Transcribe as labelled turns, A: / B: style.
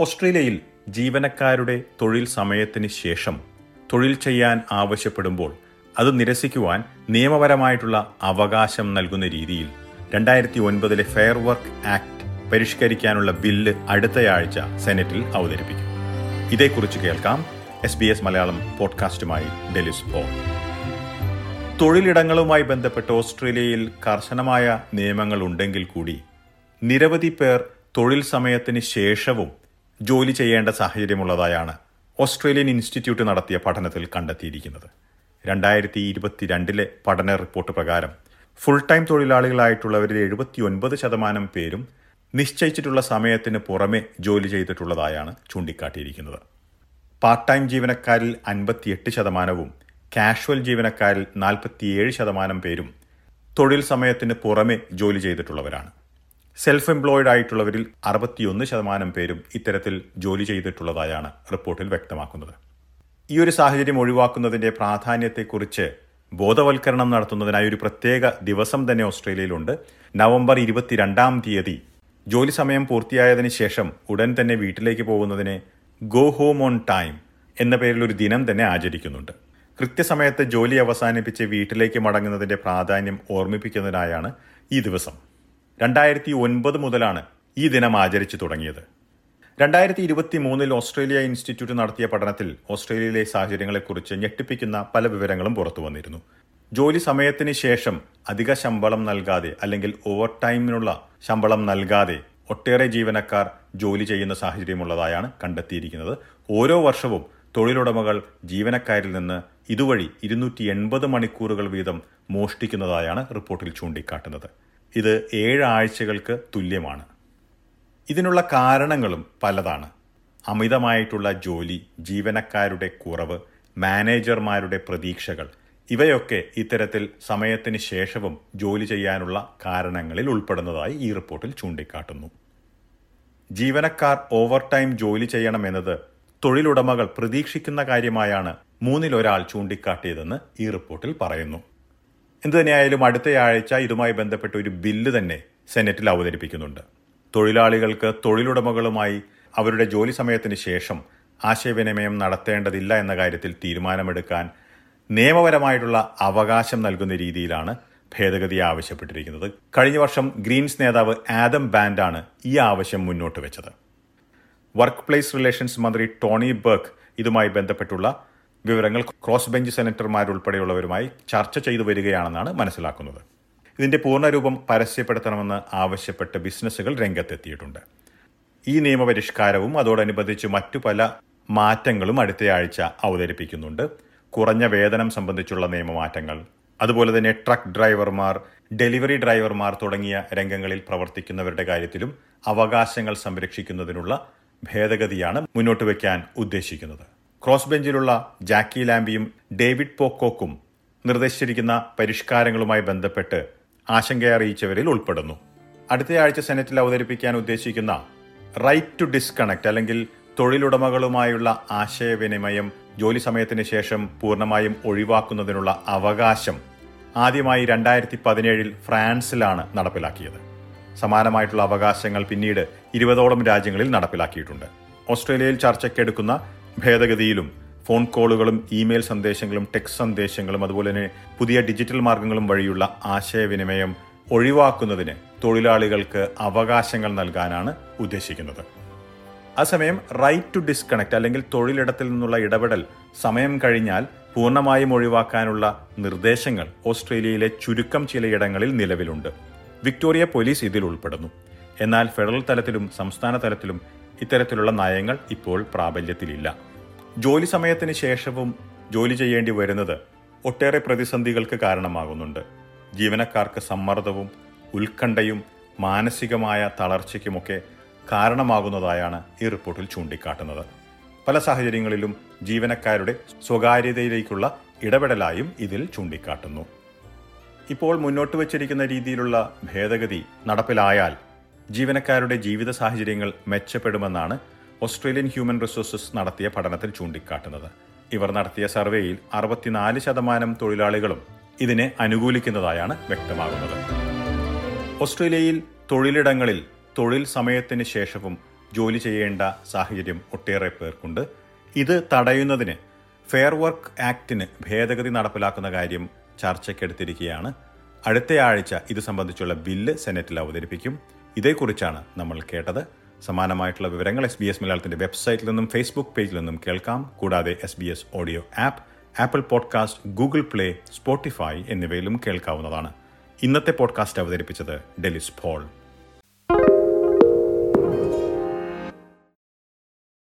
A: ഓസ്ട്രേലിയയിൽ ജീവനക്കാരുടെ തൊഴിൽ സമയത്തിന് ശേഷം തൊഴിൽ ചെയ്യാൻ ആവശ്യപ്പെടുമ്പോൾ അത് നിരസിക്കുവാൻ നിയമപരമായിട്ടുള്ള അവകാശം നൽകുന്ന രീതിയിൽ രണ്ടായിരത്തി ഒൻപതിലെ ഫെയർ വർക്ക് ആക്ട് പരിഷ്കരിക്കാനുള്ള ബില്ല് അടുത്തയാഴ്ച സെനറ്റിൽ അവതരിപ്പിക്കും. ഇതേക്കുറിച്ച് കേൾക്കാം എസ് ബി എസ് മലയാളം പോഡ്കാസ്റ്റുമായി ഡെലിസ് പോൾ. തൊഴിലിടങ്ങളുമായി ബന്ധപ്പെട്ട് ഓസ്ട്രേലിയയിൽ കർശനമായ നിയമങ്ങൾ ഉണ്ടെങ്കിൽ കൂടി നിരവധി പേർ തൊഴിൽ സമയത്തിന് ശേഷവും ജോലി ചെയ്യേണ്ട സാഹചര്യമുള്ളതായാണ് ഓസ്ട്രേലിയൻ ഇൻസ്റ്റിറ്റ്യൂട്ട് നടത്തിയ പഠനത്തിൽ കണ്ടെത്തിയിരിക്കുന്നത്. രണ്ടായിരത്തി ഇരുപത്തിരണ്ടിലെ പഠന റിപ്പോർട്ട് പ്രകാരം ഫുൾ ടൈം തൊഴിലാളികളായിട്ടുള്ളവരിൽ എഴുപത്തിയൊൻപത് ശതമാനം പേരും നിശ്ചയിച്ചിട്ടുള്ള സമയത്തിന് പുറമെ ജോലി ചെയ്തിട്ടുള്ളതായാണ് ചൂണ്ടിക്കാട്ടിയിരിക്കുന്നത്. പാർട്ട് ടൈം ജീവനക്കാരിൽ അൻപത്തിയെട്ട് ശതമാനവും കാഷ്വൽ ജീവനക്കാരിൽ നാൽപ്പത്തിയേഴ് ശതമാനം പേരും തൊഴിൽ സമയത്തിന് പുറമെ ജോലി ചെയ്തിട്ടുള്ളവരാണ്. സെൽഫ് എംപ്ലോയിഡ് ആയിട്ടുള്ളവരിൽ അറുപത്തിയൊന്ന് ശതമാനം പേരും ഇത്തരത്തിൽ ജോലി ചെയ്തിട്ടുള്ളതായാണ് റിപ്പോർട്ടിൽ വ്യക്തമാക്കുന്നത്. ഈ ഒരു സാഹചര്യം ഒഴിവാക്കുന്നതിന്റെ പ്രാധാന്യത്തെക്കുറിച്ച് ബോധവൽക്കരണം നടത്തുന്നതിനായി ഒരു പ്രത്യേക ദിവസം തന്നെ ഓസ്ട്രേലിയയിലുണ്ട്. നവംബർ ഇരുപത്തിരണ്ടാം തീയതി ജോലി സമയം പൂർത്തിയായതിന് ശേഷം ഉടൻ തന്നെ വീട്ടിലേക്ക് പോകുന്നതിനെ ഗോ ഹോം ഓൺ ടൈം എന്ന പേരിൽ ഒരു ദിനം തന്നെ ആചരിക്കുന്നുണ്ട്. കൃത്യസമയത്ത് ജോലി അവസാനിപ്പിച്ച് വീട്ടിലേക്ക് മടങ്ങുന്നതിന്റെ പ്രാധാന്യം ഓർമ്മിപ്പിക്കുന്നതിനായാണ് ഈ ദിവസം. രണ്ടായിരത്തി ഒൻപത് മുതലാണ് ഈ ദിനം ആചരിച്ചു തുടങ്ങിയത്. രണ്ടായിരത്തി ഇരുപത്തി മൂന്നിൽ ഓസ്ട്രേലിയ ഇൻസ്റ്റിറ്റ്യൂട്ട് നടത്തിയ പഠനത്തിൽ ഓസ്ട്രേലിയയിലെ സാഹചര്യങ്ങളെക്കുറിച്ച് ഞെട്ടിപ്പിക്കുന്ന പല വിവരങ്ങളും പുറത്തു വന്നിരുന്നു. ജോലി സമയത്തിന് ശേഷം അധിക ശമ്പളം നൽകാതെ അല്ലെങ്കിൽ ഓവർ ടൈമിനുള്ള ശമ്പളം നൽകാതെ ഒട്ടേറെ ജീവനക്കാർ ജോലി ചെയ്യുന്ന സാഹചര്യമുള്ളതായാണ് കണ്ടെത്തിയിരിക്കുന്നത്. ഓരോ വർഷവും തൊഴിലുടമകൾ ജീവനക്കാരിൽ നിന്ന് ഇതുവഴി ഇരുന്നൂറ്റി എൺപത് മണിക്കൂറുകൾ വീതം മോഷ്ടിക്കുന്നതായാണ് റിപ്പോർട്ടിൽ ചൂണ്ടിക്കാട്ടുന്നത്. ഇത് ഏഴാഴ്ചകൾക്ക് തുല്യമാണ്. ഇതിനുള്ള കാരണങ്ങളും പലതാണ്. അമിതമായിട്ടുള്ള ജോലി ജീവനക്കാരുടെ കുറവ് മാനേജർമാരുടെ പ്രതീക്ഷകൾ ഇവയൊക്കെ ഇത്തരത്തിൽ സമയത്തിന് ശേഷവും ജോലി ചെയ്യാനുള്ള കാരണങ്ങളിൽ ഉൾപ്പെടുന്നതായി ഈ റിപ്പോർട്ടിൽ ചൂണ്ടിക്കാട്ടുന്നു. ജീവനക്കാർ ഓവർ ടൈം ജോലി ചെയ്യണമെന്നത് തൊഴിലുടമകൾ പ്രതീക്ഷിക്കുന്ന കാര്യമായാണ് മൂന്നിലൊരാൾ ചൂണ്ടിക്കാട്ടിയതെന്ന് ഈ റിപ്പോർട്ടിൽ പറയുന്നു. എന്തുതന്നെയായാലും അടുത്തയാഴ്ച ഇതുമായി ബന്ധപ്പെട്ട ഒരു ബില്ല് തന്നെ സെനറ്റിൽ അവതരിപ്പിക്കുന്നുണ്ട്. തൊഴിലാളികൾക്ക് തൊഴിലുടമകളുമായി അവരുടെ ജോലി സമയത്തിന് ശേഷം ആശയവിനിമയം നടത്തേണ്ടതില്ല എന്ന കാര്യത്തിൽ തീരുമാനമെടുക്കാൻ നിയമപരമായിട്ടുള്ള അവകാശം നൽകുന്ന രീതിയിലാണ് ഭേദഗതി ആവശ്യപ്പെട്ടിരിക്കുന്നത്. കഴിഞ്ഞ വർഷം ഗ്രീൻസ് നേതാവ് ആദം ബാൻഡാണ് ഈ ആവശ്യം മുന്നോട്ട് വെച്ചത്. വർക്ക് പ്ലേസ് റിലേഷൻസ് മന്ത്രി ടോണി ബർക്ക് ഇതുമായി ബന്ധപ്പെട്ടുള്ള വിവരങ്ങൾ ക്രോസ് ബെഞ്ച് സെനറ്റർമാരുൾപ്പെടെയുള്ളവരുമായി ചർച്ച ചെയ്തു വരികയാണെന്നാണ് മനസ്സിലാക്കുന്നത്. ഇതിന്റെ പൂർണരൂപം പരസ്യപ്പെടുത്തണമെന്ന് ആവശ്യപ്പെട്ട് ബിസിനസ്സുകൾ രംഗത്തെത്തിയിട്ടുണ്ട്. ഈ നിയമപരിഷ്കാരവും അതോടനുബന്ധിച്ച് മറ്റു പല മാറ്റങ്ങളും അടുത്തയാഴ്ച അവതരിപ്പിക്കുന്നുണ്ട്. കുറഞ്ഞ വേതനം സംബന്ധിച്ചുള്ള നിയമമാറ്റങ്ങൾ അതുപോലെ തന്നെ ട്രക്ക് ഡ്രൈവർമാർ ഡെലിവറി ഡ്രൈവർമാർ തുടങ്ങിയ രംഗങ്ങളിൽ പ്രവർത്തിക്കുന്നവരുടെ കാര്യത്തിലും അവകാശങ്ങൾ സംരക്ഷിക്കുന്നതിനുള്ള ഭേദഗതിയാണ് മുന്നോട്ട് വയ്ക്കാൻ ഉദ്ദേശിക്കുന്നത്. ക്രോസ് ബെഞ്ചിലുള്ള ജാക്കി ലാംബിയും ഡേവിഡ് പോക്കോക്കും നിർദ്ദേശിച്ചിരിക്കുന്ന പരിഷ്കാരങ്ങളുമായി ബന്ധപ്പെട്ട് ആശങ്കയറിയിച്ചവരിൽ ഉൾപ്പെടുന്നു. അടുത്തയാഴ്ച സെനറ്റിൽ അവതരിപ്പിക്കാൻ ഉദ്ദേശിക്കുന്ന റൈറ്റ് ടു ഡിസ്കണക്ട് അല്ലെങ്കിൽ തൊഴിലുടമകളുമായുള്ള ആശയവിനിമയം ജോലി സമയത്തിന് ശേഷം പൂർണമായും ഒഴിവാക്കുന്നതിനുള്ള അവകാശം ആദ്യമായി രണ്ടായിരത്തി പതിനേഴിൽ ഫ്രാൻസിലാണ് നടപ്പിലാക്കിയത്. സമാനമായിട്ടുള്ള അവകാശങ്ങൾ പിന്നീട് ഇരുപതോളം രാജ്യങ്ങളിൽ നടപ്പിലാക്കിയിട്ടുണ്ട്. ഓസ്ട്രേലിയയിൽ ചർച്ചയ്ക്കെടുക്കുന്ന ഭേദഗതിയിലും ഫോൺ കോളുകളും ഇമെയിൽ സന്ദേശങ്ങളും ടെക്സ്റ്റ് സന്ദേശങ്ങളും അതുപോലെ തന്നെ പുതിയ ഡിജിറ്റൽ മാർഗങ്ങളും വഴിയുള്ള ആശയവിനിമയം ഒഴിവാക്കുന്നതിന് തൊഴിലാളികൾക്ക് അവകാശങ്ങൾ നൽകാനാണ് ഉദ്ദേശിക്കുന്നത്. അതേസമയം റൈറ്റ് ടു ഡിസ്കണക്ട് അല്ലെങ്കിൽ തൊഴിലിടത്തിൽ നിന്നുള്ള ഇടപെടൽ സമയം കഴിഞ്ഞാൽ പൂർണമായും ഒഴിവാക്കാനുള്ള നിർദ്ദേശങ്ങൾ ഓസ്ട്രേലിയയിലെ ചുരുക്കം ചിലയിടങ്ങളിൽ നിലവിലുണ്ട്. വിക്ടോറിയ പോലീസ് ഇതിൽ ഉൾപ്പെടുന്നു. എന്നാൽ ഫെഡറൽ തലത്തിലും സംസ്ഥാന തലത്തിലും ഇത്തരത്തിലുള്ള നയങ്ങൾ ഇപ്പോൾ പ്രാബല്യത്തിലില്ല. ജോലി സമയത്തിന് ശേഷവും ജോലി ചെയ്യേണ്ടി വരുന്നത് ഒട്ടേറെ പ്രതിസന്ധികൾക്ക് കാരണമാകുന്നുണ്ട്. ജീവനക്കാർക്ക് സമ്മർദ്ദവും ഉത്കണ്ഠയും മാനസികമായ തളർച്ചയ്ക്കുമൊക്കെ കാരണമാകുന്നതായാണ് ഈ റിപ്പോർട്ടിൽ ചൂണ്ടിക്കാട്ടുന്നത്. പല സാഹചര്യങ്ങളിലും ജീവനക്കാരുടെ സ്വകാര്യതയിലേക്കുള്ള ഇടപെടലായും ഇതിൽ ചൂണ്ടിക്കാട്ടുന്നു. ഇപ്പോൾ മുന്നോട്ട് വച്ചിരിക്കുന്ന രീതിയിലുള്ള ഭേദഗതി നടപ്പിലായാൽ ജീവനക്കാരുടെ ജീവിത സാഹചര്യങ്ങൾ മെച്ചപ്പെടുമെന്നാണ് ഓസ്ട്രേലിയൻ ഹ്യൂമൻ റിസോഴ്സസ് നടത്തിയ പഠനത്തിൽ ചൂണ്ടിക്കാട്ടുന്നത്. ഇവർ നടത്തിയ സർവേയിൽ അറുപത്തിനാല് ശതമാനം തൊഴിലാളികളും ഇതിനെ അനുകൂലിക്കുന്നതായാണ് വ്യക്തമാകുന്നത്. ഓസ്ട്രേലിയയിൽ തൊഴിലിടങ്ങളിൽ തൊഴിൽ സമയത്തിന് ശേഷവും ജോലി ചെയ്യേണ്ട സാഹചര്യം ഒട്ടേറെ പേർക്കുണ്ട്. ഇത് തടയുന്നതിന് ഫെയർ വർക്ക് ആക്ടിന് ഭേദഗതി നടപ്പിലാക്കുന്ന കാര്യം ചർച്ചയ്ക്കെടുത്തിരിക്കുകയാണ്. അടുത്ത ആഴ്ച ഇത് സംബന്ധിച്ചുള്ള ബില്ല് സെനറ്റിൽ അവതരിപ്പിക്കും. ഇതേക്കുറിച്ചാണ് നമ്മൾ കേട്ടത്. സമാനമായിട്ടുള്ള വിവരങ്ങൾ എസ് ബി എസ് മലയാളത്തിന്റെ വെബ്സൈറ്റിൽ നിന്നും ഫേസ്ബുക്ക് പേജിൽ നിന്നും കേൾക്കാം. കൂടാതെ S B S audio app Apple podcast Google Play Spotify എന്നിവയിലും കേൾക്കാവുന്നതാണ്. ഇന്നത്തെ പോഡ്കാസ്റ്റ് അവതരിപ്പിച്ചത് ഡെലിസ് പോൾ.